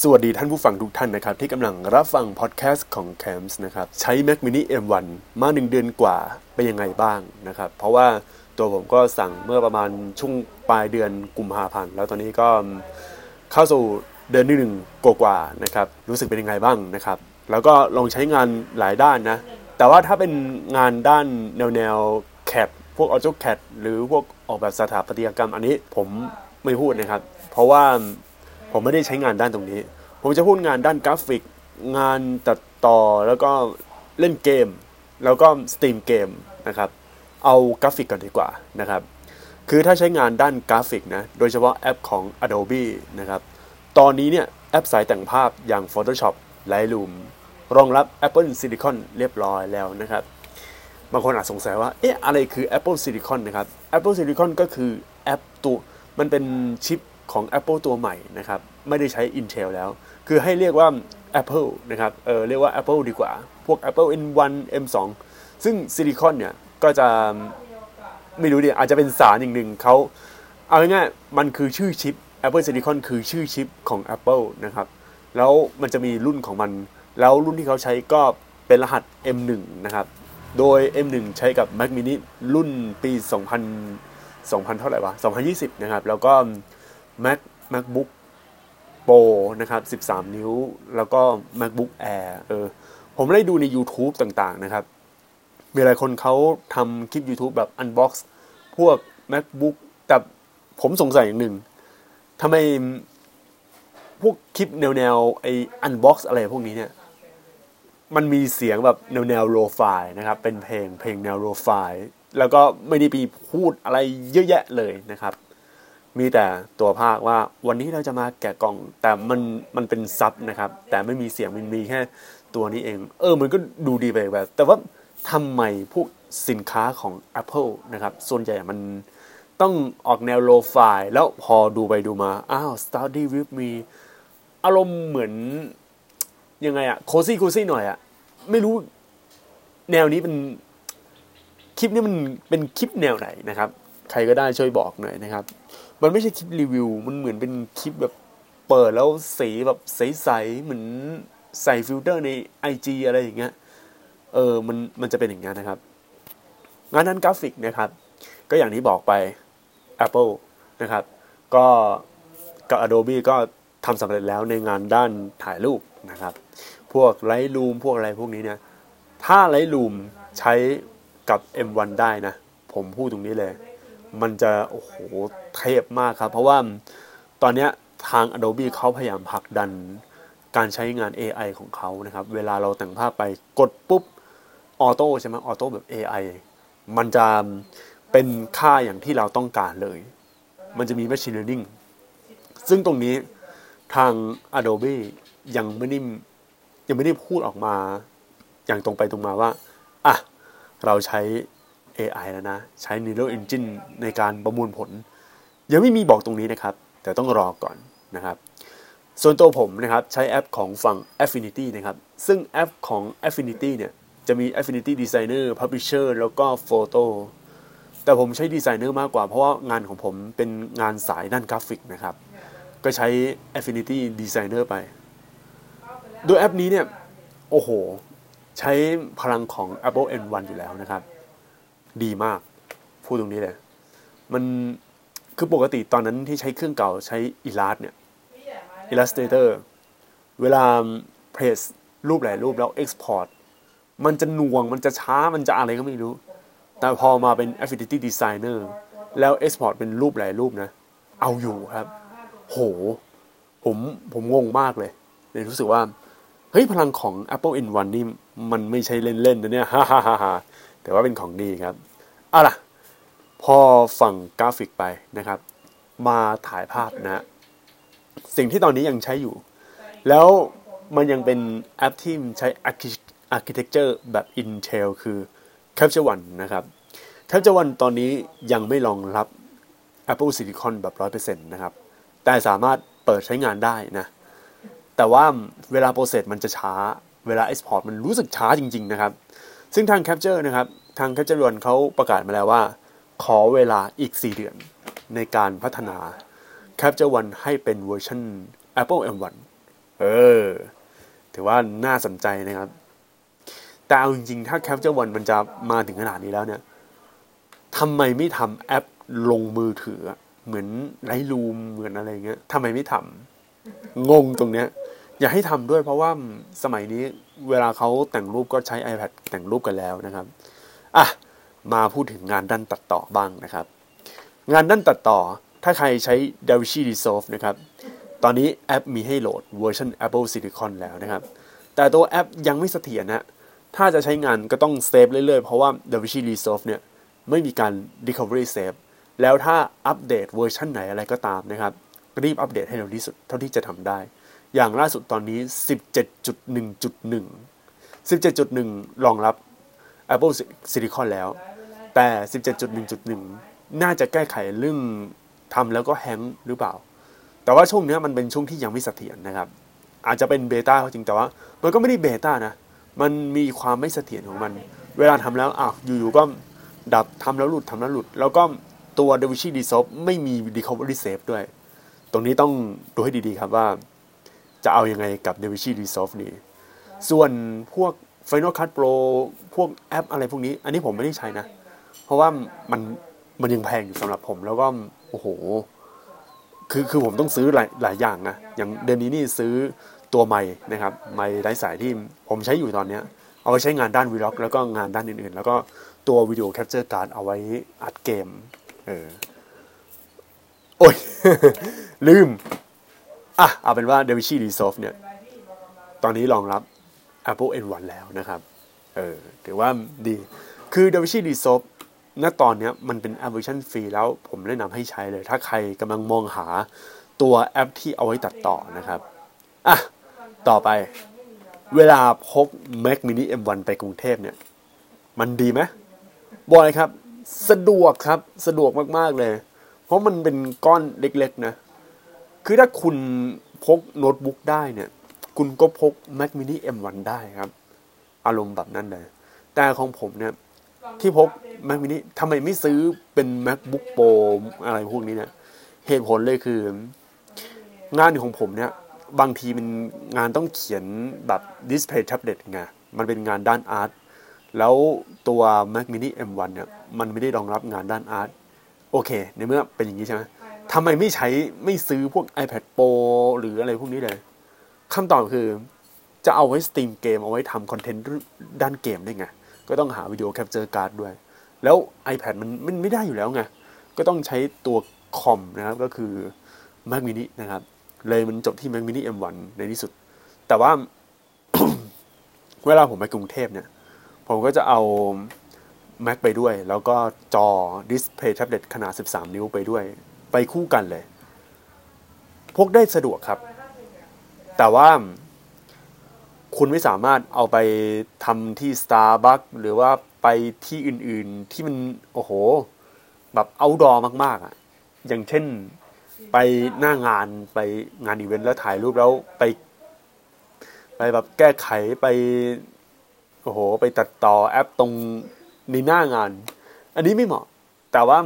สวัสดีท่านผู้ฟังทุกท่านนะครับ ที่กำลังรับฟังพอดแคสต์ของ c a m s นะครับ ใช้ Mac mini M1 มา 1 เดือนกว่าเป็นยังไงบ้างนะครับ เพราะว่าตัวผมก็สั่งเมื่อประมาณช่วงปลายเดือนกุมภาพันธ์แล้วตอนนี้ก็เข้าสู่เดือนที่หนึ่งกว่าๆนะครับ รู้สึกเป็นยังไงบ้างนะครับ แล้วก็ลองใช้งานหลายด้านนะ แต่ว่าถ้าเป็นงานด้านแนวแนวแคดพวก AutoCAD หรือพวกออกแบบสถาปัตยกรรมอันนี้ผมไม่พูดนะครับ เพราะว่า ผมไม่ได้ใช้งานด้านตรงนี้ ผมจะพูดงานด้านกราฟิก งานตัดต่อแล้วก็เล่นเกม แล้วก็ stream เกมนะครับ เอากราฟิกก่อนดีกว่านะครับ คือถ้าใช้งานด้านกราฟิกนะโดยเฉพาะแอปของ Adobe นะครับ ตอนนี้เนี่ยแอปสายแต่งภาพอย่าง Photoshop Lightroom รองรับ Apple Silicon เรียบร้อยแล้วนะครับ บางคนอาจสงสัยว่า เอ๊ะ อะไรคือ Apple Silicon นะครับ Apple Silicon ก็คือแอปตัว มันเป็นชิป ของ Apple ตัวใหม่นะครับ ไม่ได้ใช้ Intel แล้ว คือให้เรียกว่า Apple นะครับ เออเรียกว่า Apple ดีกว่า พวก Apple M1 M2 ซึ่ง Silicon เนี่ย ก็จะไม่รู้ดิอาจจะเป็นสารอย่างหนึ่งเขาเอาง่ายๆมันคือชื่อชิป Apple Silicon คือชื่อชิปของ Apple นะครับ แล้วมันจะมีรุ่นของมัน แล้วรุ่นที่เขาใช้ก็เป็นรหัส M1 นะครับ โดย M1 ใช้กับ Mac mini รุ่นปี 2000 2000 เท่าไหร่วะ 2020 นะครับ แล้วก็ Mac MacBook Pro นะครับ 13 นิ้ว แล้วก็ MacBook Air เออ ผมได้ดูใน YouTube ต่างๆ นะครับ มีหลายคนเขาทำคลิป YouTube แบบ Unbox พวก MacBook แต่ผมสงสัยอย่างหนึ่งทำไมพวกคลิปแนวๆไอ้ Unbox อะไรพวกนี้เนี่ย มันมีเสียงแบบแนวแนวโลฟายนะครับ เป็นเพลงเพลงแนวโลฟายแล้วก็ไม่ได้มีพูดอะไรเยอะแยะเลยนะครับ มีแต่ตัวภาคว่าวันนี้เราจะมาแกะกล่อง แต่มันมันเป็นซับนะครับ แต่ไม่มีเสียงมันมีแค่ตัวนี้เอง เออมันก็ดูดีไปแบบแต่ว่าทำไมพวกสินค้าของ Apple นะครับส่วนใหญ่มันต้องออกแนว lo-fi แล้วพอดูไปดูมา อ้าว Study with me อารมณ์เหมือน ยังไงอะ cozy cozy หน่อยอะไม่รู้แนวนี้เป็น คลิปนี้มันเป็นคลิปแนวไหนนะครับ ใครก็ได้ช่วยบอกหน่อยนะครับ มันไม่ใช่คลิปรีวิว มันเหมือนเป็นคลิปแบบเปิดแล้วสีแบบใสๆเหมือนใส่ฟิลเตอร์ใน IG อะไรอย่างเงี้ย เออ มัน มันจะเป็นอย่างเงี้ยนะครับ งานด้านกราฟิกนะครับ ก็อย่างที่บอกไป Apple นะครับ ก็กับ Adobe ก็ทำสำเร็จแล้วในงานด้านถ่ายรูปนะครับ พวก Lightroom พวกอะไรพวกนี้เนี่ย ถ้า Lightroom ใช้กับ M1 ได้นะ ผมพูดตรงนี้เลย มันจะโอ้โหเทพมากครับ เพราะว่าตอนนี้ทาง Adobe เขาพยายามผลักดันการใช้งาน AI ของเขานะครับ เวลาเราแต่งภาพไปกดปุ๊บออโต้ใช่ไหมออโต้แบบ AI มันจะเป็นค่าอย่างที่เราต้องการเลย มันจะมี Machine Learning ซึ่งตรงนี้ทาง Adobe ยังไม่ได้ยังไม่ได้พูดออกมา อย่างตรงไปตรงมาว่าอะเราใช้ AI แล้วนะ ใช้ Neural Engine ในการประมวลผล ยังไม่มีบอกตรงนี้นะครับ แต่ต้องรอก่อนนะครับ ส่วนตัวผมนะครับใช้แอปของฝั่ง Affinity นะครับ ซึ่งแอปของ Affinity เนี่ยจะมี Affinity Designer Publisher แล้วก็ Photo แต่ผมใช้ Designer มากกว่าเพราะว่างานของผมเป็นงานสายด้านกราฟิกนะครับ ก็ใช้ Affinity Designer ไป โดยแอปนี้เนี่ย โอ้โห ใช้พลังของ Apple N1 อยู่แล้วนะครับ ดีมาก พูดตรงนี้เลย มันคือปกติตอนนั้นที่ใช้เครื่องเก่าใช้ Illust เนี่ย Illustrator เวลาเพรสรูปหลายรูปแล้ว Export มันจะหน่วงมันจะช้ามันจะอะไรก็ไม่รู้ แต่พอมาเป็น Affinity Designer แล้ว Export เป็นรูปหลายรูปนะ เอาอยู่ครับ โห ผมผมงงมากเลยเลยรู้สึกว่า เฮ้ย พลังของ Apple N1 นี่มันไม่ใช่เล่นๆนะเนี่ยฮ่าฮ่าฮ่าแต่ว่าเป็นของดีครับ เอาล่ะ พอฝั่งกราฟิกไปนะครับ มาถ่ายภาพนะ สิ่งที่ตอนนี้ยังใช้อยู่ แล้วมันยังเป็นแอปที่ใช้ architecture แบบ Intel คือ Capture One นะครับ Capture One ตอนนี้ยังไม่รองรับ Apple Silicon แบบ 100%นะครับ แต่สามารถเปิดใช้งานได้นะ แต่ว่าเวลาโปรเซสมันจะช้า เวลา Export มันรู้สึกช้าจริง ๆ นะครับ ซึ่งทาง Capture นะครับ ทาง Capture One เขาประกาศมาแล้วว่า ขอเวลาอีก 4 เดือนในการพัฒนา Capture One ให้เป็นเวอร์ชัน Apple M1 เออ ถือว่าน่าสนใจนะครับ แต่เอาจริงๆ ถ้า Capture One มันจะมาถึงขนาดนี้แล้วเนี่ยทำไมไม่ทำแอปลงมือถือ เหมือนไลท์รูมเหมือนอะไรเงี้ยทำไมไม่ทงงตรงเนี้ย อยากให้ทำด้วยเพราะว่าสมัยนี้เวลาเขาแต่งรูปก็ใช้ iPad แต่งรูปกันแล้วนะครับ อะมาพูดถึงงานด้านตัดต่อบ้างนะครับ งานด้านตัดต่อถ้าใครใช้ DaVinci Resolve นะครับ ตอนนี้แอปมีให้โหลดเวอร์ชัน Apple Silicon แล้วนะครับ แต่ตัวแอปยังไม่เสถียรนะถ้าจะใช้งานก็ต้องเซฟเรื่อยๆ เพราะว่า DaVinci Resolve เนี่ยไม่มีการ recovery save แล้วถ้าอัปเดตเวอร์ชันไหนอะไรก็ตามนะครับรีบอัปเดตให้เร็วที่สุดเท่าที่จะทำได้ อย่างล่าสุดตอนนี้ 17.1.1 17.1 รองรับ Apple Silicon แล้ว แต่ 17.1.1 น่าจะแก้ไขเรื่องทำแล้วก็แฮงก์หรือเปล่า แต่ว่าช่วงนี้มันเป็นช่วงที่ยังไม่เสถียรนะครับ อาจจะเป็น beta จริงแต่ว่า มันก็ไม่ได้ beta นะ มันมีความไม่เสถียรของมัน เวลาทำแล้วอ้าวอยู่ๆก็ดับทำแล้วหลุดทำแล้วหลุด แล้วก็ตัว DaVinci Resolve ไม่มี Recovery Save ด้วย ตรงนี้ต้องดูให้ดีๆครับว่า จะเอาอยัางไงกับ DaVinci Resolve นี้ ส่วนพวก Final Cut Pro พวกแอปอะไรพวกนี้ อันนี้ผมไม่ได้ใช้นะ เพราะว่ามันมันยังแพงอยู่สำหรับผม แล้วก็โอ้โห คือคือผมต้องซื้อหลายหลายอย่างนะ อย่างเดือนนี้นี่ซื้อตัวไมค์นะครับไมค์ไร้สายที่ผมใช้อยู่ตอนเนี้ย เอาไว้ใช้งานด้าน vlog แล้วก็งานด้านอื่นๆ แล้วก็ตัว video capture card เอาไว้อัดเกม เออ โอ้ย ลืม อะ เอาเป็นว่า DaVinci Resolve เนี่ย ตอนนี้รองรับ Apple M1 แล้วนะครับ เออ ถือว่าดี คือ DaVinci Resolve ณตอนนี้มันเป็นแอปเวอร์ชันฟรีแล้วผมแนะนำให้ใช้เลย ถ้าใครกำลังมองหาตัวแอปที่เอาไว้ตัดต่อนะครับ อะ ต่อไป เวลาพก Mac Mini M1 ไปกรุงเทพเนี่ย มันดีไหมบอยครับ สะดวกครับ สะดวกมาก ๆ เลย เพราะมันเป็นก้อนเล็ก ๆ นะ คือถ้าคุณพกโน้ตบุ๊กได้เนี่ย คุณก็พก Mac Mini M1 ได้ครับ อารมณ์แบบนั้นเลย แต่ของผมเนี่ยที่พก Mac Mini ทำไมไม่ซื้อเป็น MacBook Pro อะไรพวกนี้เนี่ยเหตุผลเลยคือ งานของผมเนี่ย บางทีมันงานต้องเขียนแบบ display tablet ไงมันเป็นงานด้าน art แล้วตัว Mac Mini M1 เนี่ย มันไม่ได้รองรับงานด้าน art โอเค ในเมื่อเป็นอย่างนี้ใช่ไหมทำไมไม่ใช้ไม่ซื้อพวก iPad Pro หรืออะไรพวกนี้เลย คำตอบคือจะเอาไว้สตรีมเกม เอาไว้ทำคอนเทนต์ด้านเกมได้ไง ก็ต้องหา video capture card ด้วย แล้ว iPad มันมันไม่ได้อยู่แล้วไง ก็ต้องใช้ตัวคอมนะครับ ก็คือ Mac Mini นะครับ เลยมันจบที่ Mac Mini M1 ในที่สุด แต่ว่า เวลาผมไปกรุงเทพเนี่ย ผมก็จะเอา Mac ไปด้วย แล้วก็จอ Display Tablet ขนาด 13 นิ้วไปด้วย ไปคู่กันเลย พกได้สะดวกครับ แต่ว่าคุณไม่สามารถเอาไปทำที่ Starbucks หรือว่าไปที่อื่นๆที่มัน โอ้โห แบบเอาดอมาก ๆอะ อย่างเช่นไปหน้างานไปงานอีเวนต์แล้วถ่ายรูปแล้วไป ไปแบบแก้ไขไป โอ้โห ไปตัดต่อแอปตรงในหน้างาน อันนี้ไม่เหมาะ แต่ว่า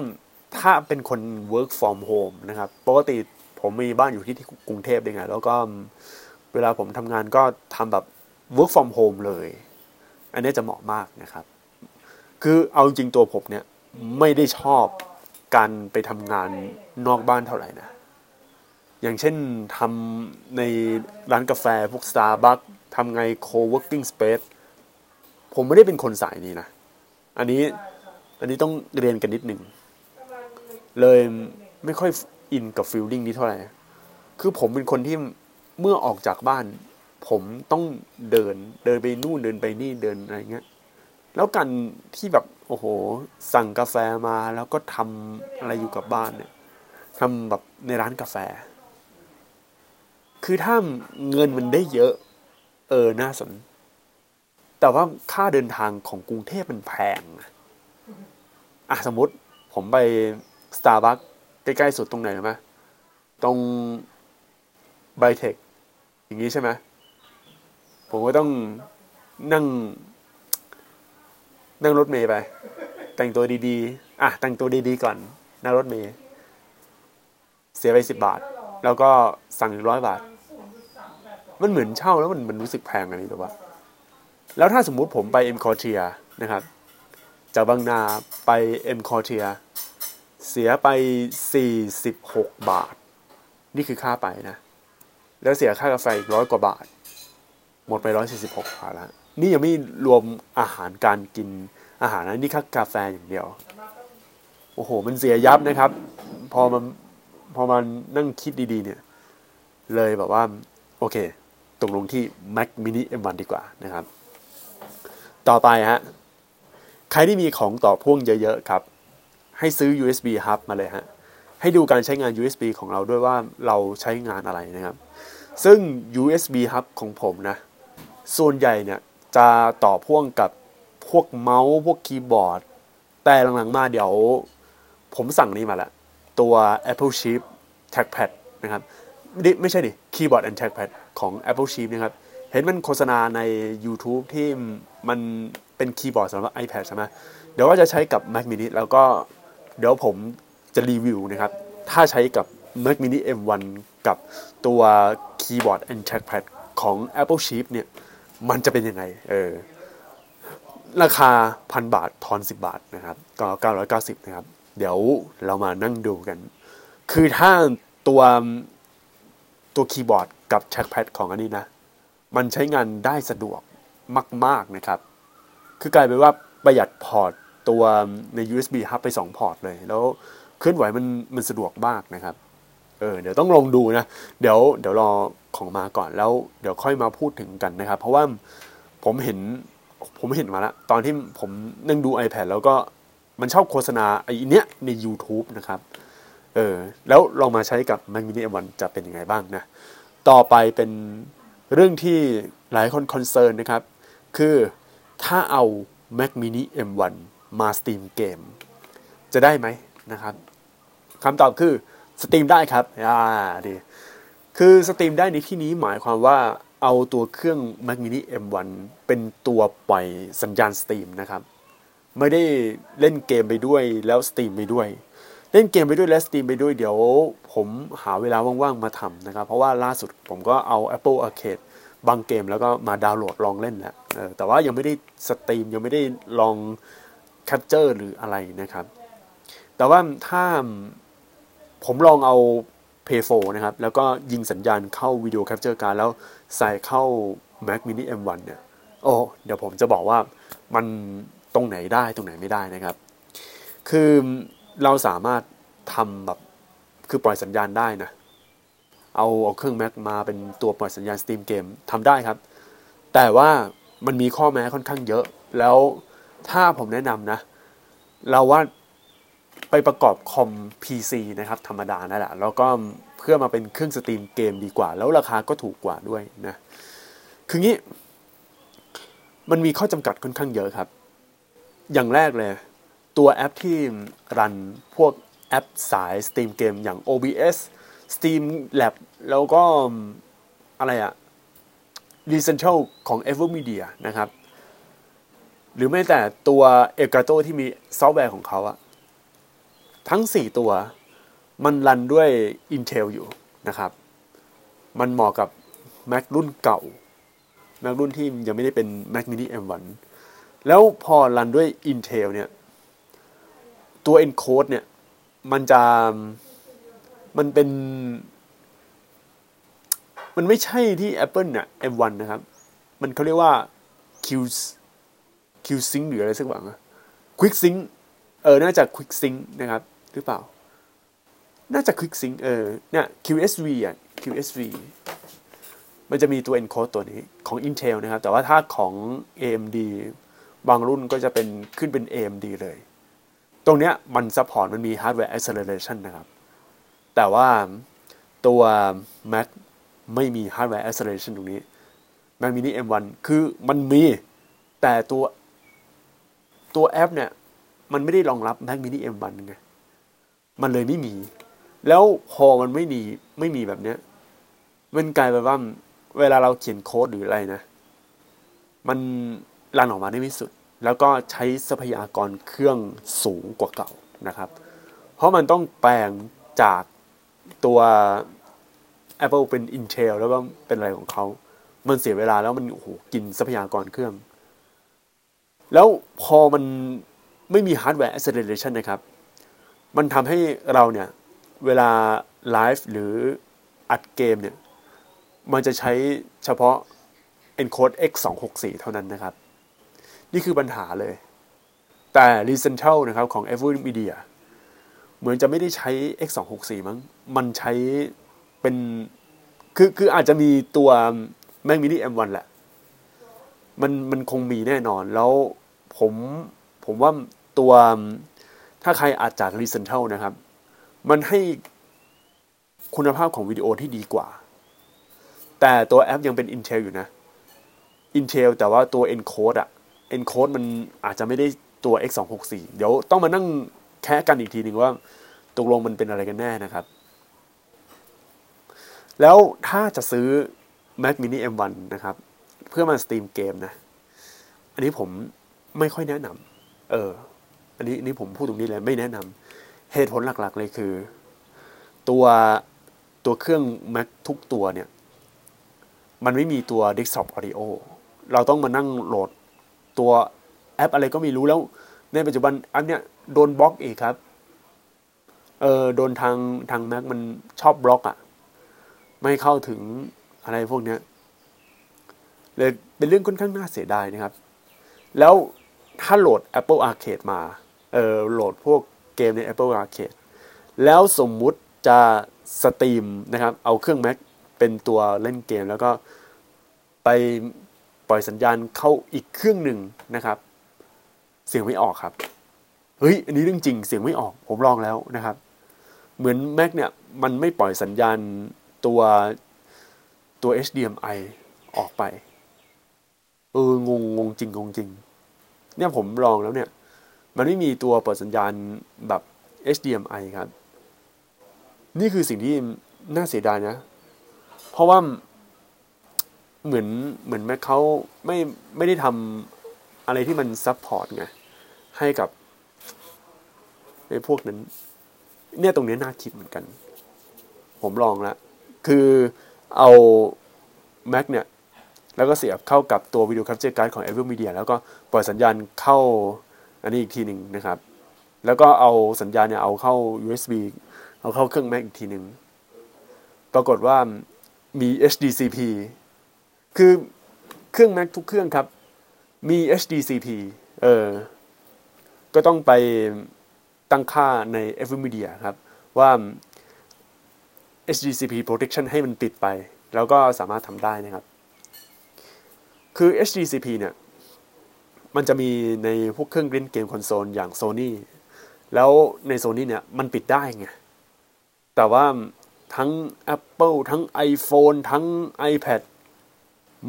ถ้าเป็นคน work from home นะครับ ปกติ ผมมีบ้านอยู่ที่ที่กรุงเทพเองไงแล้วก็เวลาผมทำงานก็ทำแบบ work from home เลย อันนี้จะเหมาะมากนะครับ คือเอาจริงตัวผมเนี่ยไม่ได้ชอบการไปทำงานนอกบ้านเท่าไหร่นะ อย่างเช่นทำในร้านกาแฟพวก Starbucks ทำไง co-working space ผมไม่ได้เป็นคนสายนี้นะ อันนี้อันนี้ต้องเรียนกันนิดหนึ่ง เลยไม่ค่อย อินกับฟิลลิ่งนี้เท่าไหร่ คือผมเป็นคนที่เมื่อออกจากบ้าน ผมต้องเดินเดินไปนู่นเดินไปนี่เดินอะไรเงี้ย แล้วกันที่แบบโอ้โห สั่งกาแฟมาแล้วก็ทำอะไรอยู่กับบ้านเนี่ยทำแบบในร้านกาแฟ คือถ้าเงินมันได้เยอะ เออ น่าสน แต่ว่าค่าเดินทางของกรุงเทพมันแพง อะ สมมติผมไป Starbucks ใกล้ๆสุดตรงไหนรู้ไหมตรงไบเทคอย่างนี้ใช่ไหมผมก็ต้องนั่ง นั่งรถเมย์ไป แต่งตัวดีๆ อะ แต่งตัวดีๆก่อนนั่งรถเมย์เสียไปสิบบาท แล้วก็สั่งอีกร้อยบาท มันเหมือนเช่าแล้วมันมันรู้สึกแพงอะไรแบบว่า แล้วถ้าสมมุติผมไปเอ็มคอเทียนะครับ จากบางนาไปเอ็มคอเทีย เสียไป 46 บาท นี่คือค่าไปนะ แล้วเสียค่ากาแฟอีกร้อยกว่าบาท หมดไป 146บาทแล้ว นี่ยังไม่รวมอาหารการกินอาหารนะนี่ค่ากาแฟอย่างเดียว โอ้โห มันเสียยับนะครับ พอมันพอมันนั่งคิดดีๆเนี่ย เลยแบบว่า โอเค ตกลงที่ Mac Mini M1 ดีกว่านะครับ ต่อไปฮะ ใครที่มีของต่อพ่วงเยอะๆครับ ให้ซื้อ USB hub มาเลยฮะ ให้ดูการใช้งาน USB ของเราด้วยว่าเราใช้งานอะไรนะครับ ซึ่ง USB hub ของผมนะ ส่วนใหญ่เนี่ยจะต่อพ่วงกับพวกเมาส์พวกคีย์บอร์ด แต่หลังๆมาเดี๋ยว ผมสั่งนี้มาแล้วตัว Apple Chip Trackpad นะครับ ไม่ใช่ดิ Keyboard and Trackpad ของ Apple Chip นะครับ เห็นมันโฆษณาใน YouTube ที่มันเป็นคีย์บอร์ดสำหรับ iPad ใช่ไหมเดี๋ยวว่าจะใช้กับ Mac mini แล้วก็ เดี๋ยวผมจะรีวิวนะครับ ถ้าใช้กับ Mac mini M1 กับตัว Keyboard and Trackpad ของ Apple Chip เนี่ย มันจะเป็นยังไง เออ ราคาพันบาททอน 10 บาทนะครับก็990 นะครับ เดี๋ยวเรามานั่งดูกัน คือถ้าตัวตัวคีย์บอร์ดกับ trackpad ของอันนี้นะ มันใช้งานได้สะดวกมาก ๆ นะครับ คือกลายเป็นว่าประหยัด port ตัวใน USB hub ไป 2 port เลย แล้วเคลื่อนไหวมันมันสะดวกมากนะครับ เออเดี๋ยวต้องลองดูนะ เดี๋ยวเดี๋ยวรอของมาก่อนแล้ว เดี๋ยวค่อยมาพูดถึงกันนะครับ เพราะว่าผมเห็นผมเห็นมาแล้ว ตอนที่ผมนั่งดู iPad แล้วก็มันชอบโฆษณาไอ้เนี้ยใน YouTube นะครับ เออแล้วลองมาใช้กับ Mac mini M1 จะเป็นยังไงบ้างนะ ต่อไปเป็นเรื่องที่หลายคนคอนเซิร์นนะครับ คือถ้าเอา Mac mini M1 มาสตรีมเกม จะได้ไหมนะครับคำตอบคือสตรีมได้ครับอ่าดีคือสตรีมได้ในที่นี้หมายความว่าเอาตัวเครื่อง Mac mini M1 เป็นตัวปล่อยสัญญาณสตรีมนะครับ ไม่ได้เล่นเกมไปด้วยแล้วสตรีมไปด้วย เล่นเกมไปด้วยและสตรีมไปด้วยเดี๋ยวผมหาเวลาว่างๆมาทำนะครับ เพราะว่าล่าสุดผมก็เอา Apple Arcade บางเกมแล้วก็มาดาวน์โหลดลองเล่นแล้วแต่ว่ายังไม่ได้สตรีมยังไม่ได้ลอง capture หรืออะไรนะครับ แต่ว่าถ้าผมลองเอา PS4 นะครับ แล้วก็ยิงสัญญาณเข้า video capture card แล้วใส่เข้า Mac mini M1 เนี่ย โอ้ เดี๋ยวผมจะบอกว่ามันตรงไหนได้ตรงไหนไม่ได้นะครับ คือเราสามารถทำแบบ คือปล่อยสัญญาณได้นะ เอาเอาเครื่อง Mac มาเป็นตัวปล่อยสัญญาณสตรีมเกมทำได้ครับ แต่ว่ามันมีข้อแม้ค่อนข้างเยอะ แล้ว ถ้าผมแนะนำนะ เราว่าไปประกอบคอม PC นะครับ ธรรมดานั่นแหละแล้วก็เพื่อมาเป็นเครื่องสตรีมเกมดีกว่า แล้วราคาก็ถูกกว่าด้วยนะ คืองี้ มันมีข้อจำกัดค่อนข้างเยอะครับ อย่างแรกเลย ตัวแอปที่ run พวกแอปสายสตรีมเกมอย่าง OBS Streamlabs แล้วก็อะไรอะ RECentral ของ AVerMedia นะครับ หรือไม่แต่ตัว Elgato ที่มีซอฟต์แวร์ของเขาอะทั้ง 4 ตัวมัน run ด้วย Intel อยู่นะครับ มันเหมาะกับ Mac รุ่นเก่า Mac รุ่นที่ยังไม่ได้เป็น Mac mini M1 แล้วพอรันด้วย Intel เนี่ย ตัว encode เนี่ย มันจะ มันเป็น มันไม่ใช่ที่ Apple เนี่ย M1 นะครับ มันเขาเรียกว่า Q Q Sync หรืออะไรสักอย่างอะ Quick Sync เออ น่าจะ Quick Sync นะครับ หรือเปล่า น่าจะ Quick Sync เออ เนี่ย QSV อะ QSV มันจะมีตัว encode ตัวนี้ของ Intel นะครับ แต่ว่าถ้าของ AMD บางรุ่นก็จะเป็นขึ้นเป็น AMD เลย ตรงเนี้ยมัน support มันมี hardware acceleration นะครับ แต่ว่าตัว Mac ไม่มี hardware acceleration ตรงนี้ Mac mini M1 คือมันมีแต่ตัว ตัวแอปเนี่ยมันไม่ได้รองรับ Mac mini M1 ไงมันเลยไม่มี แล้วพอมันไม่มีไม่มีแบบเนี้ยมันกลายเป็นว่าเวลาเราเขียนโค้ดหรืออะไรนะ มันรันออกมาได้ไม่สุด แล้วก็ใช้ทรัพยากรเครื่องสูงกว่าเก่านะครับ เพราะมันต้องแปลงจากตัว Apple เป็น Intel แล้วก็เป็นอะไรของเขา มันเสียเวลาแล้วมันโอ้โหกินทรัพยากรเครื่อง แล้วพอมันไม่มี hardware acceleration นะครับ มันทำให้เราเนี่ยเวลาไลฟ์หรืออัดเกมเนี่ย มันจะใช้เฉพาะ encode x 2 6 4เท่านั้นนะครับ นี่คือปัญหาเลย แต่ r e c e n t a l นะครับของ AVerMedia เหมือนจะไม่ได้ใช้ x264 มั้ง มันใช้เป็น คือคืออาจจะมีตัว Mac mini M1 แหละ มันมันคงมีแน่นอนแล้ว ผมผมว่าตัวถ้าใครอาจจาก r e c e n t a l นะครับ มันให้คุณภาพของวิดีโอที่ดีกว่า แต่ตัวแอปยังเป็น Intel อยู่นะ Intel แต่ว่าตัว encode อะ encode มันอาจจะไม่ได้ตัว x264 เดี๋ยวต้องมานั่งแคะกันอีกทีหนึ่งว่าตกลงมันเป็นอะไรกันแน่นะครับ แล้วถ้าจะซื้อ Mac mini M1 นะครับ เพื่อมาสตรีมเกมนะ อันนี้ผม ไม่ค่อยแนะนำเออ อันนี้นี่ผมพูดตรงนี้เลยไม่แนะนำเหตุผลหลัก ๆ เลยคือ ตัวตัวเครื่อง Mac ทุกตัวเนี่ย มันไม่มีตัว Desktop Audio เราต้องมานั่งโหลดตัวแอปอะไรก็ไม่รู้แล้ว ในปัจจุบันอันเนี้ยโดนบล็อกอีกครับ เออโดนทางทาง Mac มันชอบบล็อกอะ่ะ ไม่เข้าถึงอะไรพวกเนี้ยเลยเป็นเรื่องค่อนข้างน่าเสียดายนะครับ แล้ว ถ้าโหลด Apple Arcade มา เออโหลดพวกเกมใน Apple Arcade แล้วสมมุติจะสตรีมนะครับ เอาเครื่อง Mac เป็นตัวเล่นเกม แล้วก็ไปปล่อยสัญญาณเข้าอีกเครื่องหนึ่งนะครับ เสียงไม่ออกครับ เฮ้ย อันนี้เรื่องจริง เสียงไม่ออก ผมลองแล้วนะครับ เหมือน Mac เนี่ย มันไม่ปล่อยสัญญาณตัวตัว HDMI ออกไป เอองงงงจริงงงจริง เนี่ยผมลองแล้วเนี่ย มันไม่มีตัวเปิดสัญญาณแบบ HDMI ครับ นี่คือสิ่งที่น่าเสียดายนะ เพราะว่าเหมือนเหมือน Mac เขาไม่ไม่ได้ทำอะไรที่มัน support ไง ให้กับในพวกนั้น เนี่ยตรงนี้น่าคิดเหมือนกัน ผมลองแล้ว คือเอา Mac เนี่ย แล้วก็เสียบเข้ากับตัว video capture card ของ AVerMedia แล้วก็ปล่อยสัญญาณเข้าอันนี้อีกทีหนึ่งนะครับ แล้วก็เอาสัญญาณเนี่ยเอาเข้า USB เอาเข้าเครื่อง Mac อีกทีหนึ่งปรากฏว่ามี HDCP คือเครื่อง Mac ทุกเครื่องครับ มี HDCP เออ ก็ต้องไปตั้งค่าใน Apple Media ครับ ว่า HDCP protection ให้มันปิดไป แล้วก็สามารถทำได้นะครับ คือ HDCP เนี่ย มันจะมีในพวกเครื่องเล่นเกมคอนโซลอย่าง Sony แล้วใน Sony เนี่ย มันปิดได้ไง แต่ว่าทั้ง Apple ทั้ง iPhone ทั้ง iPad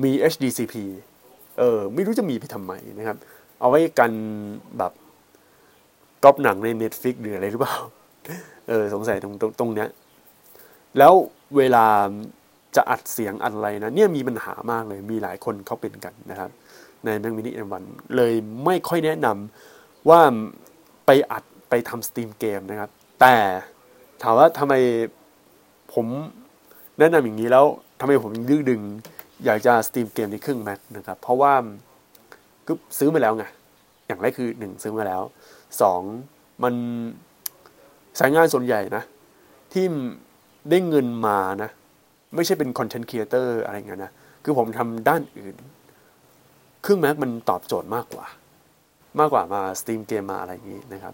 มี HDCP เออ ไม่รู้จะมีไปทำไมนะครับ เอาไว้กันแบบก๊อปหนังใน Netflix หรืออะไรหรือเปล่า เออ สงสัยตรงตรงตรงเนี้ย แล้วเวลา จะอัดเสียงอัดอะไรนะเนี่ยมีปัญหามากเลยมีหลายคนเขาเป็นกันนะครับ ใน Mac mini M1 เลยไม่ค่อยแนะนำว่าไปอัดไปทำสตรีมเกมนะครับ แต่ถามว่าทำไมผมแนะนำอย่างนี้แล้วทำไมผมดื้อดึง อยากจะสตรีมเกมในเครื่อง Mac นะครับ เพราะว่าก็ซื้อมาแล้วไงอย่างแรกคือหนึ่งซื้อมาแล้วสองมันสายงานส่วนใหญ่นะ ที่ได้เงินมานะ ไม่ใช่เป็น content creator อะไรเงี้ยนะ คือผมทำด้านอื่น เครื่อง Mac มันตอบโจทย์มากกว่า มากกว่ามา stream เกมมาอะไรอย่างนี้นะครับ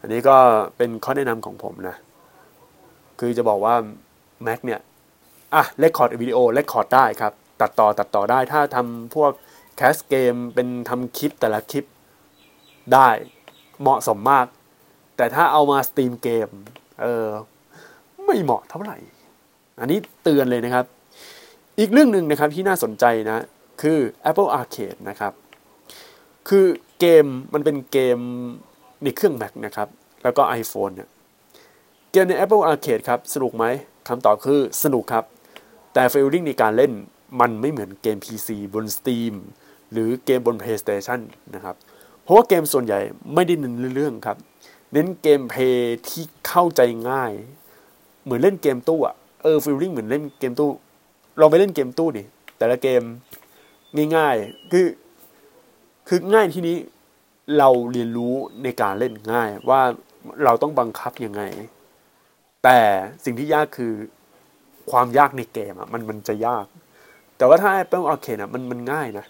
อันนี้ก็เป็นข้อแนะนำของผมนะ คือจะบอกว่า Mac เนี่ย อะ record วิดีโอ record ได้ครับ ตัดต่อตัดต่อได้ ถ้าทำพวก cast เกมเป็นทำคลิปแต่ละคลิปได้เหมาะสมมาก แต่ถ้าเอามา stream เกม เออ ไม่เหมาะเท่าไหร่ อันนี้เตือนเลยนะครับ อีกเรื่องหนึ่งนะครับที่น่าสนใจนะคือ Apple Arcade นะครับ คือเกมมันเป็นเกมในเครื่อง Mac นะครับ แล้วก็ iPhone เนี่ยเกมใน Apple Arcade ครับ สนุกไหมคำตอบคือสนุกครับ แต่ฟีลลิ่งในการเล่นมันไม่เหมือนเกม PC บน Steam หรือเกมบน PlayStation นะครับ เพราะว่าเกมส่วนใหญ่ไม่ได้เน้นเรื่องครับ เน้นเกมเพย์ที่เข้าใจง่าย เหมือนเล่นเกมตู้อะ เออฟีลลิ่งเหมือนเล่นเกมตู้ลองไปเล่นเกมตู้ดิแต่ละเกมง่ายๆคือ คือง่ายที่นี้เราเรียนรู้ในการเล่นง่าย ว่าเราต้องบังคับยังไง แต่สิ่งที่ยากคือความยากในเกมอะมันมันจะยาก แต่ว่าถ้า Apple Arcade อะมันมันง่ายนะ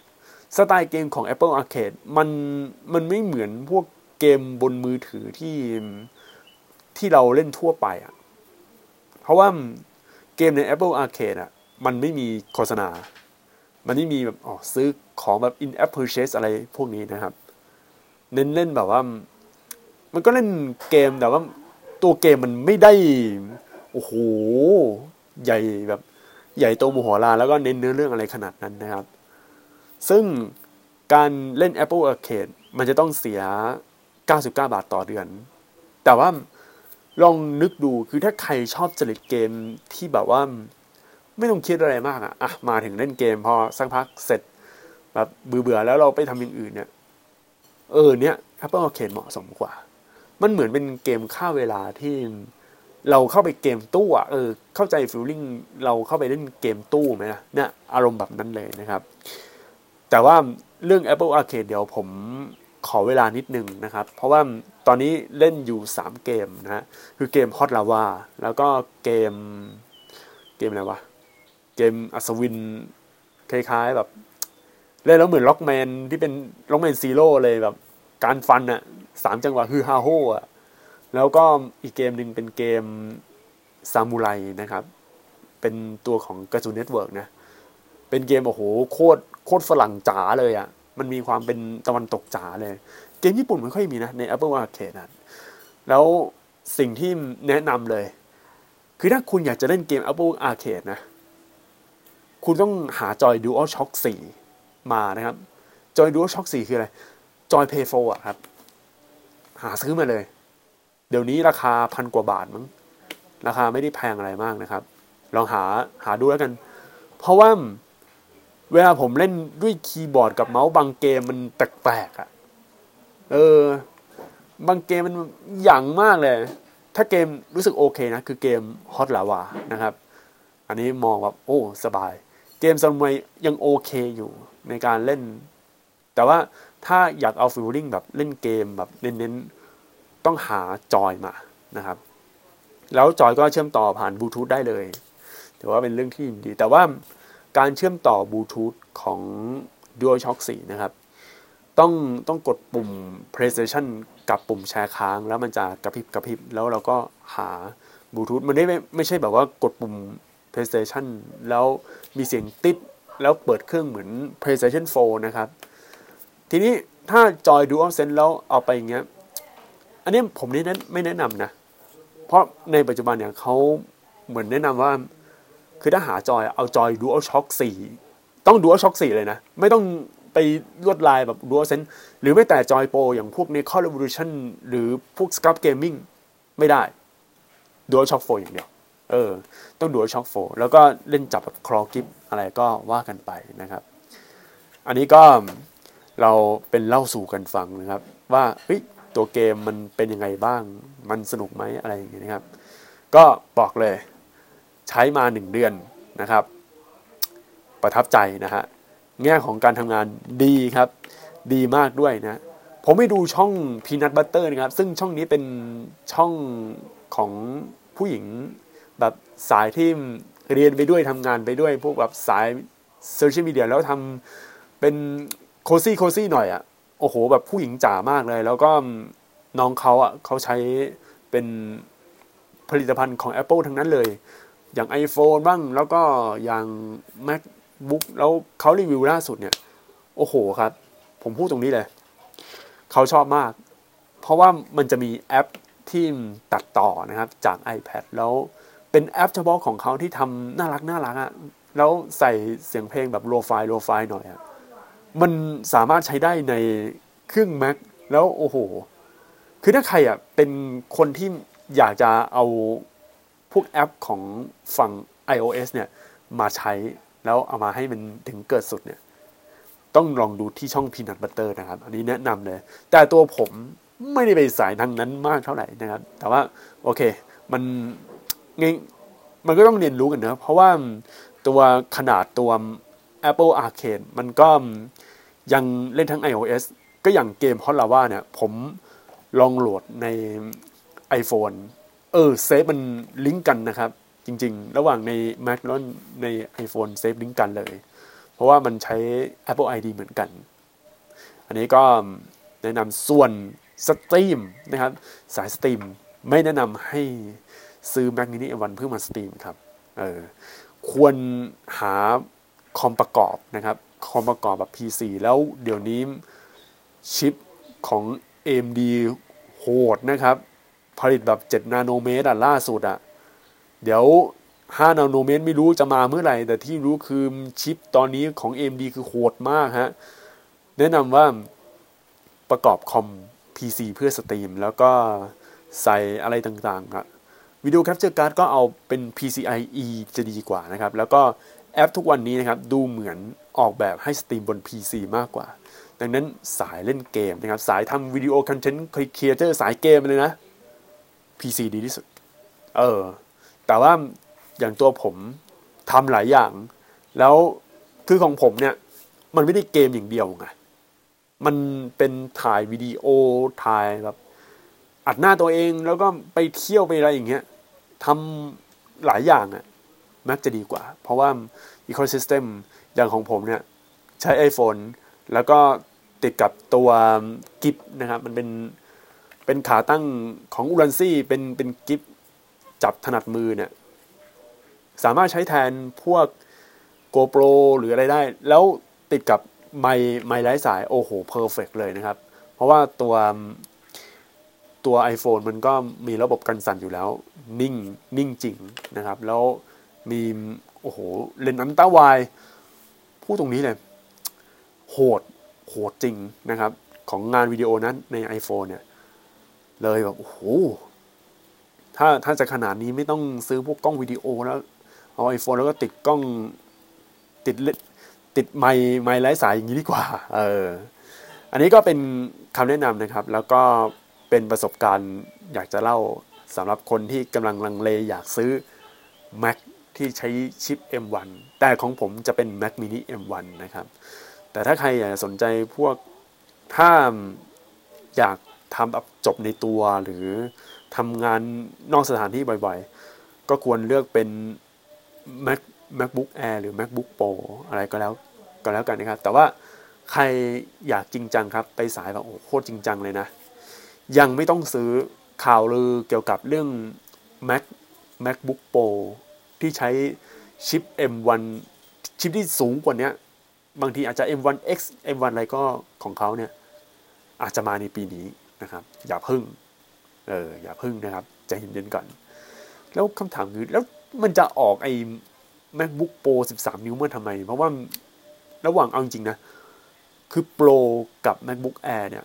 สไตล์เกมของ Apple Arcade มันมันไม่เหมือนพวกเกมบนมือถือที่ที่เราเล่นทั่วไปอะ เพราะว่า เกมใน Apple Arcade อะมันไม่มีโฆษณา มันไม่มีแบบอ๋อซื้อของแบบ in app purchase อะไรพวกนี้นะครับ เน้นเล่นแบบว่า มันก็เล่นเกมแต่ว่าตัวเกมมันไม่ได้ โอ้โห ใหญ่แบบใหญ่โตมโหฬารแล้วก็เน้นเนื้อเรื่องอะไรขนาดนั้นนะครับ ซึ่งการเล่น Apple Arcade มันจะต้องเสีย 99 บาทต่อเดือน แต่ว่า ลองนึกดูคือถ้าใครชอบจริตเกมที่แบบว่า ไม่ต้องคิดอะไรมากอะอะมาถึงเล่นเกมพอสักพักเสร็จ แบบเบื่อๆแล้วเราไปทำอย่างอื่นเนี่ย เออเนี่ย Apple Arcade เหมาะสมกว่า มันเหมือนเป็นเกมฆ่าเวลาที่เราเข้าไปเกมตู้อะเออเข้าใจฟิลลิ่งเราเข้าไปเล่นเกมตู้ไหมนะเนี่ยอารมณ์แบบนั้นเลยนะครับ แต่ว่าเรื่อง Apple Arcade เดี๋ยวผม ขอเวลานิดนึงนะครับ เพราะว่าตอนนี้เล่นอยู่ 3 เกมนะฮะคือเกม Hot Lava แล้วก็เกมเกมอะไรวะ เกมอัศวินคล้ายๆแบบเล่นแล้วเหมือนล็อกแมนที่เป็นRockman Zero เลยแบบ การฟันอะสามจังหวะคือฮาโฮอะแล้วก็อีกเกมหนึ่งเป็นเกมซามูไรนะครับ เป็นตัวของ Cartoon Network นะ เป็นเกมโอ้โหโคตรโคตรฝรั่งจ๋าเลยอะ มันมีความเป็นตะวันตกจ๋าเลย เกมญี่ปุ่นไม่ค่อยมีนะ ใน Apple Arcade นะแล้วสิ่งที่แนะนำเลย คือถ้าคุณอยากจะเล่นเกม Apple Arcade นะ คุณต้องหาจอย Dual Shock 4 มานะครับ จอย Dual Shock 4 คืออะไร จอย Play 4อะครับ หาซื้อมาเลย เดี๋ยวนี้ราคาพันกว่าบาทมั้ง ราคาไม่ได้แพงอะไรมากนะครับ ลองหาหาดูแล้วกัน เพราะว่า เวลาผมเล่นด้วยคีย์บอร์ดกับเมาส์บางเกมมันแปลกๆอะ่ะ เออ บางเกมมันอย่างมากเลย ถ้าเกมรู้สึกโอเคนะ คือเกม Hot Lava นะครับ อันนี้มองแบบโอ้สบาย เกมสมัยยังโอเคอยู่ในการเล่น แต่ว่าถ้าอยากเอา feeling แบบเล่นเกมแบบเน้นๆ ต้องหาจอยมานะครับ แล้วจอยก็เชื่อมต่อผ่านบลูทูธได้เลย ถือว่าเป็นเรื่องที่ดี แต่ว่า การเชื่อมต่อบลูทูธของ DualShock 4 นะครับ ต้องต้องกดปุ่ม PlayStation กับปุ่มแชร์ค้าง แล้วมันจะกระพริบกระพริบแล้วเราก็หาบลูทูธมันไม่ไม่ใช่แบบว่ากดปุ่ม PlayStation แล้วมีเสียงติดแล้วเปิดเครื่องเหมือน PlayStation 4 นะครับ ทีนี้ถ้าจอย DualSense แล้วเอาไปอย่างเงี้ย อันนี้ผมไม่แนะไม่แนะนำนะ เพราะในปัจจุบันเนี่ยเขาเหมือนแนะนำว่า คือถ้าหาจอยเอาจอย DualShock 4 ต้อง DualShock 4 เลยนะ ไม่ต้องไปลวดลายแบบ DualSense หรือไม่แต่จอยโปรอย่างพวก n e c o Revolution หรือพวก Scrap Gaming ไม่ได้ DualShock 4 อย่างเดียว เออ ต้อง DualShock 4 แล้วก็เล่นจับแบบคลอกิฟอะไรก็ว่ากันไปนะครับ อันนี้ก็เราเป็นเล่าสู่กันฟังนะครับ ว่าเฮ้ยตัวเกมมันเป็นยังไงบ้าง มันสนุกไหมอะไรอย่างเงี้ยนะครับ ก็บอกเลย ใช้มาหนึ่งเดือนนะครับ ประทับใจนะฮะแง่ของการทำงานดีครับ ดีมากด้วยนะ ผมไปดูช่อง Peanut Butter นะครับ ซึ่งช่องนี้เป็นช่องของผู้หญิงแบบสายที่เรียนไปด้วยทำงานไปด้วย พวกแบบสายโซเชียลมีเดียแล้วทำเป็นโคซี่โคซี่หน่อยอะ่ะโอ้โห แบบผู้หญิงจ๋ามากเลย แล้วก็น้องเขาอะเขาใช้เป็นผลิตภัณฑ์ของ Apple ทั้งนั้นเลย อย่าง iPhone บ้างแล้วก็อย่าง MacBook แล้วเขารีวิวล่าสุดเนี่ย โอ้โหครับ ผมพูดตรงนี้เลย เขาชอบมาก เพราะว่ามันจะมีแอปที่ตัดต่อนะครับจาก iPad แล้วเป็นแอปเฉพาะของเขาที่ทำน่ารักน่ารักอะแล้วใส่เสียงเพลงแบบโลไฟโลไฟหน่อยอะมันสามารถใช้ได้ในเครื่อง Mac แล้วโอ้โห คือถ้าใครอะเป็นคนที่อยากจะเอา พวกแอปของฝั่ง iOS เนี่ยมาใช้แล้วเอามาให้มันถึงเกิดสุดเนี่ย ต้องลองดูที่ช่อง Peanut Butter นะครับ อันนี้แนะนำเลย แต่ตัวผมไม่ได้ไปสายทางนั้นมากเท่าไหร่นะครับ แต่ว่าโอเค มันง่ายมันก็ต้องเรียนรู้กันนะเพราะว่าตัวขนาดตัว Apple Arcade มันก็ยังเล่นทั้ง iOS ก็อย่างเกม Hot Lava เนี่ย ผมลองโหลดใน iPhone เออ save มันลิงก์กันนะครับ จริง ๆ ระหว่างใน Mac แล้วใน iPhone save link กันเลย เพราะว่ามันใช้ Apple ID เหมือนกัน อันนี้ก็แนะนำส่วน stream นะครับ สาย stream ไม่แนะนำให้ซื้อ Mac mini M1 เพื่อมา stream ครับเออควรหาคอมประกอบนะครับคอมประกอบแบบ PC แล้วเดี๋ยวนี้ชิปของ AMD โหดนะครับ ผลิตแบบ 7 นาโนเมตรอะล่าสุดอะ เดี๋ยว 5 นาโนเมตรไม่รู้จะมาเมื่อไหร่ แต่ที่รู้คือชิปตอนนี้ของ AMD คือโหดมากฮะ แนะนำว่าประกอบคอม PC เพื่อสตรีม แล้วก็ใส่อะไรต่างๆครับ video capture card ก็เอาเป็น PCIe จะดีกว่านะครับ แล้วก็แอปทุกวันนี้นะครับ ดูเหมือนออกแบบให้ stream บน PC มากกว่า ดังนั้นสายเล่นเกมนะครับ สายทำวิดีโอ content creator สายเกมเลยนะ PC ดีที่สุด เออ แต่ว่าอย่างตัวผมทำหลายอย่าง แล้วคือของผมเนี่ย มันไม่ได้เกมอย่างเดียวไงมันเป็นถ่ายวิดีโอถ่ายแบบอัดหน้าตัวเองแล้วก็ไปเที่ยวไปอะไรอย่างเงี้ยทำหลายอย่างอะมักจะดีกว่า เพราะว่า Ecosystem อย่างของผมเนี่ย ใช้ iPhone แล้วก็ติดกับตัวกิฟนะครับ มันเป็น เป็นขาตั้งของอุรันซี่เป็นเป็นกิฟจับถนัดมือเนี่ย สามารถใช้แทนพวก GoPro หรืออะไรได้ แล้วติดกับไมค์ไมค์ไร้สาย โอ้โห perfect เลยนะครับ เพราะว่าตัวตัว iPhone มันก็มีระบบกันสั่นอยู่แล้ว นิ่งนิ่งจริงนะครับ แล้วมีโอ้โหเลนส์อันต้าวายพูดตรงนี้เลย โหดโหดจริงนะครับ ของงานวิดีโอนั้นใน iPhone เนี่ย เลยแบบโอ้โหถ้าถ้าจะขนาดนี้ไม่ต้องซื้อพวกกล้องวิดีโอแล้วเอา iPhone แล้วก็ติดกล้องติดติดไมค์ไมค์ไร้สายอย่างนี้ดีกว่า เออ อันนี้ก็เป็นคำแนะนำนะครับ แล้วก็เป็นประสบการณ์อยากจะเล่าสำหรับคนที่กำลังลังเลอยากซื้อ Mac ที่ใช้ชิป M1 แต่ของผมจะเป็น Mac mini M1 นะครับ แต่ถ้าใครอยากสนใจพวกถ้าอยาก ทำแบบจบในตัวหรือทำงานนอกสถานที่บ่อยๆ ก็ควรเลือกเป็น Mac MacBook Air หรือ MacBook Pro อะไรก็แล้วก็แล้วกันนะครับ แต่ว่าใครอยากจริงจังครับ ไปสายแบบโอ้โคตรจริงจังเลยนะ ยังไม่ต้องซื้อข่าวลือเกี่ยวกับเรื่อง Mac MacBook Pro ที่ใช้ชิป M1 ชิปที่สูงกว่านี้บางทีอาจจะ M1X M1 อะไรก็ของเขาเนี่ย อาจจะมาในปีนี้ นะครับ อย่าพึ่ง เออ อย่าพึ่งนะครับใจเย็นๆก่อน แล้วคำถามคือ แล้วมันจะออกไอ้ MacBook Pro 13 นิ้วเมื่อทำไม เพราะว่าระหว่างเอาจริงนะ คือ Pro กับ MacBook Air เนี่ย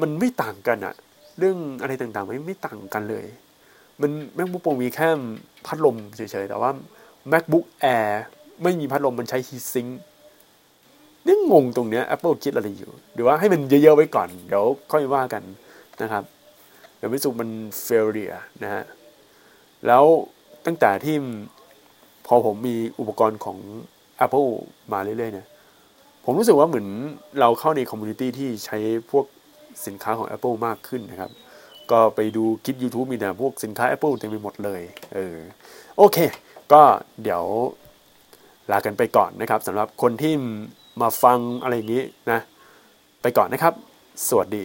มันไม่ต่างกันอะเรื่องอะไรต่างๆไม่ไม่ต่างกันเลย มัน MacBook Pro มีแค่พัดลมเฉยๆ แต่ว่า MacBook Air ไม่มีพัดลมมันใช้ heatsink นี่งงตรงเนี้ย Apple คิดอะไรอยู่หรือว่าให้มันเยอะๆไว้ก่อน เดี๋ยวค่อยว่ากันนะครับเดี๋ยวไม่สุมัน failure นะฮะแล้วตั้งแต่ที่พอผมมีอุปกรณ์ของ Apple มาเรื่อยๆเนี่ยผมรู้สึกว่าเหมือนเราเข้าใน community ที่ใช้พวกสินค้าของ Apple มากขึ้นนะครับ ก็ไปดูคลิป YouTube มีแต่พวกสินค้า Apple เต็มไปหมดเลยเออโอเค ก็เดี๋ยวลากันไปก่อนนะครับสำหรับคนที่ มาฟังอะไรอย่างนี้นะ ไปก่อนนะครับ สวัสดี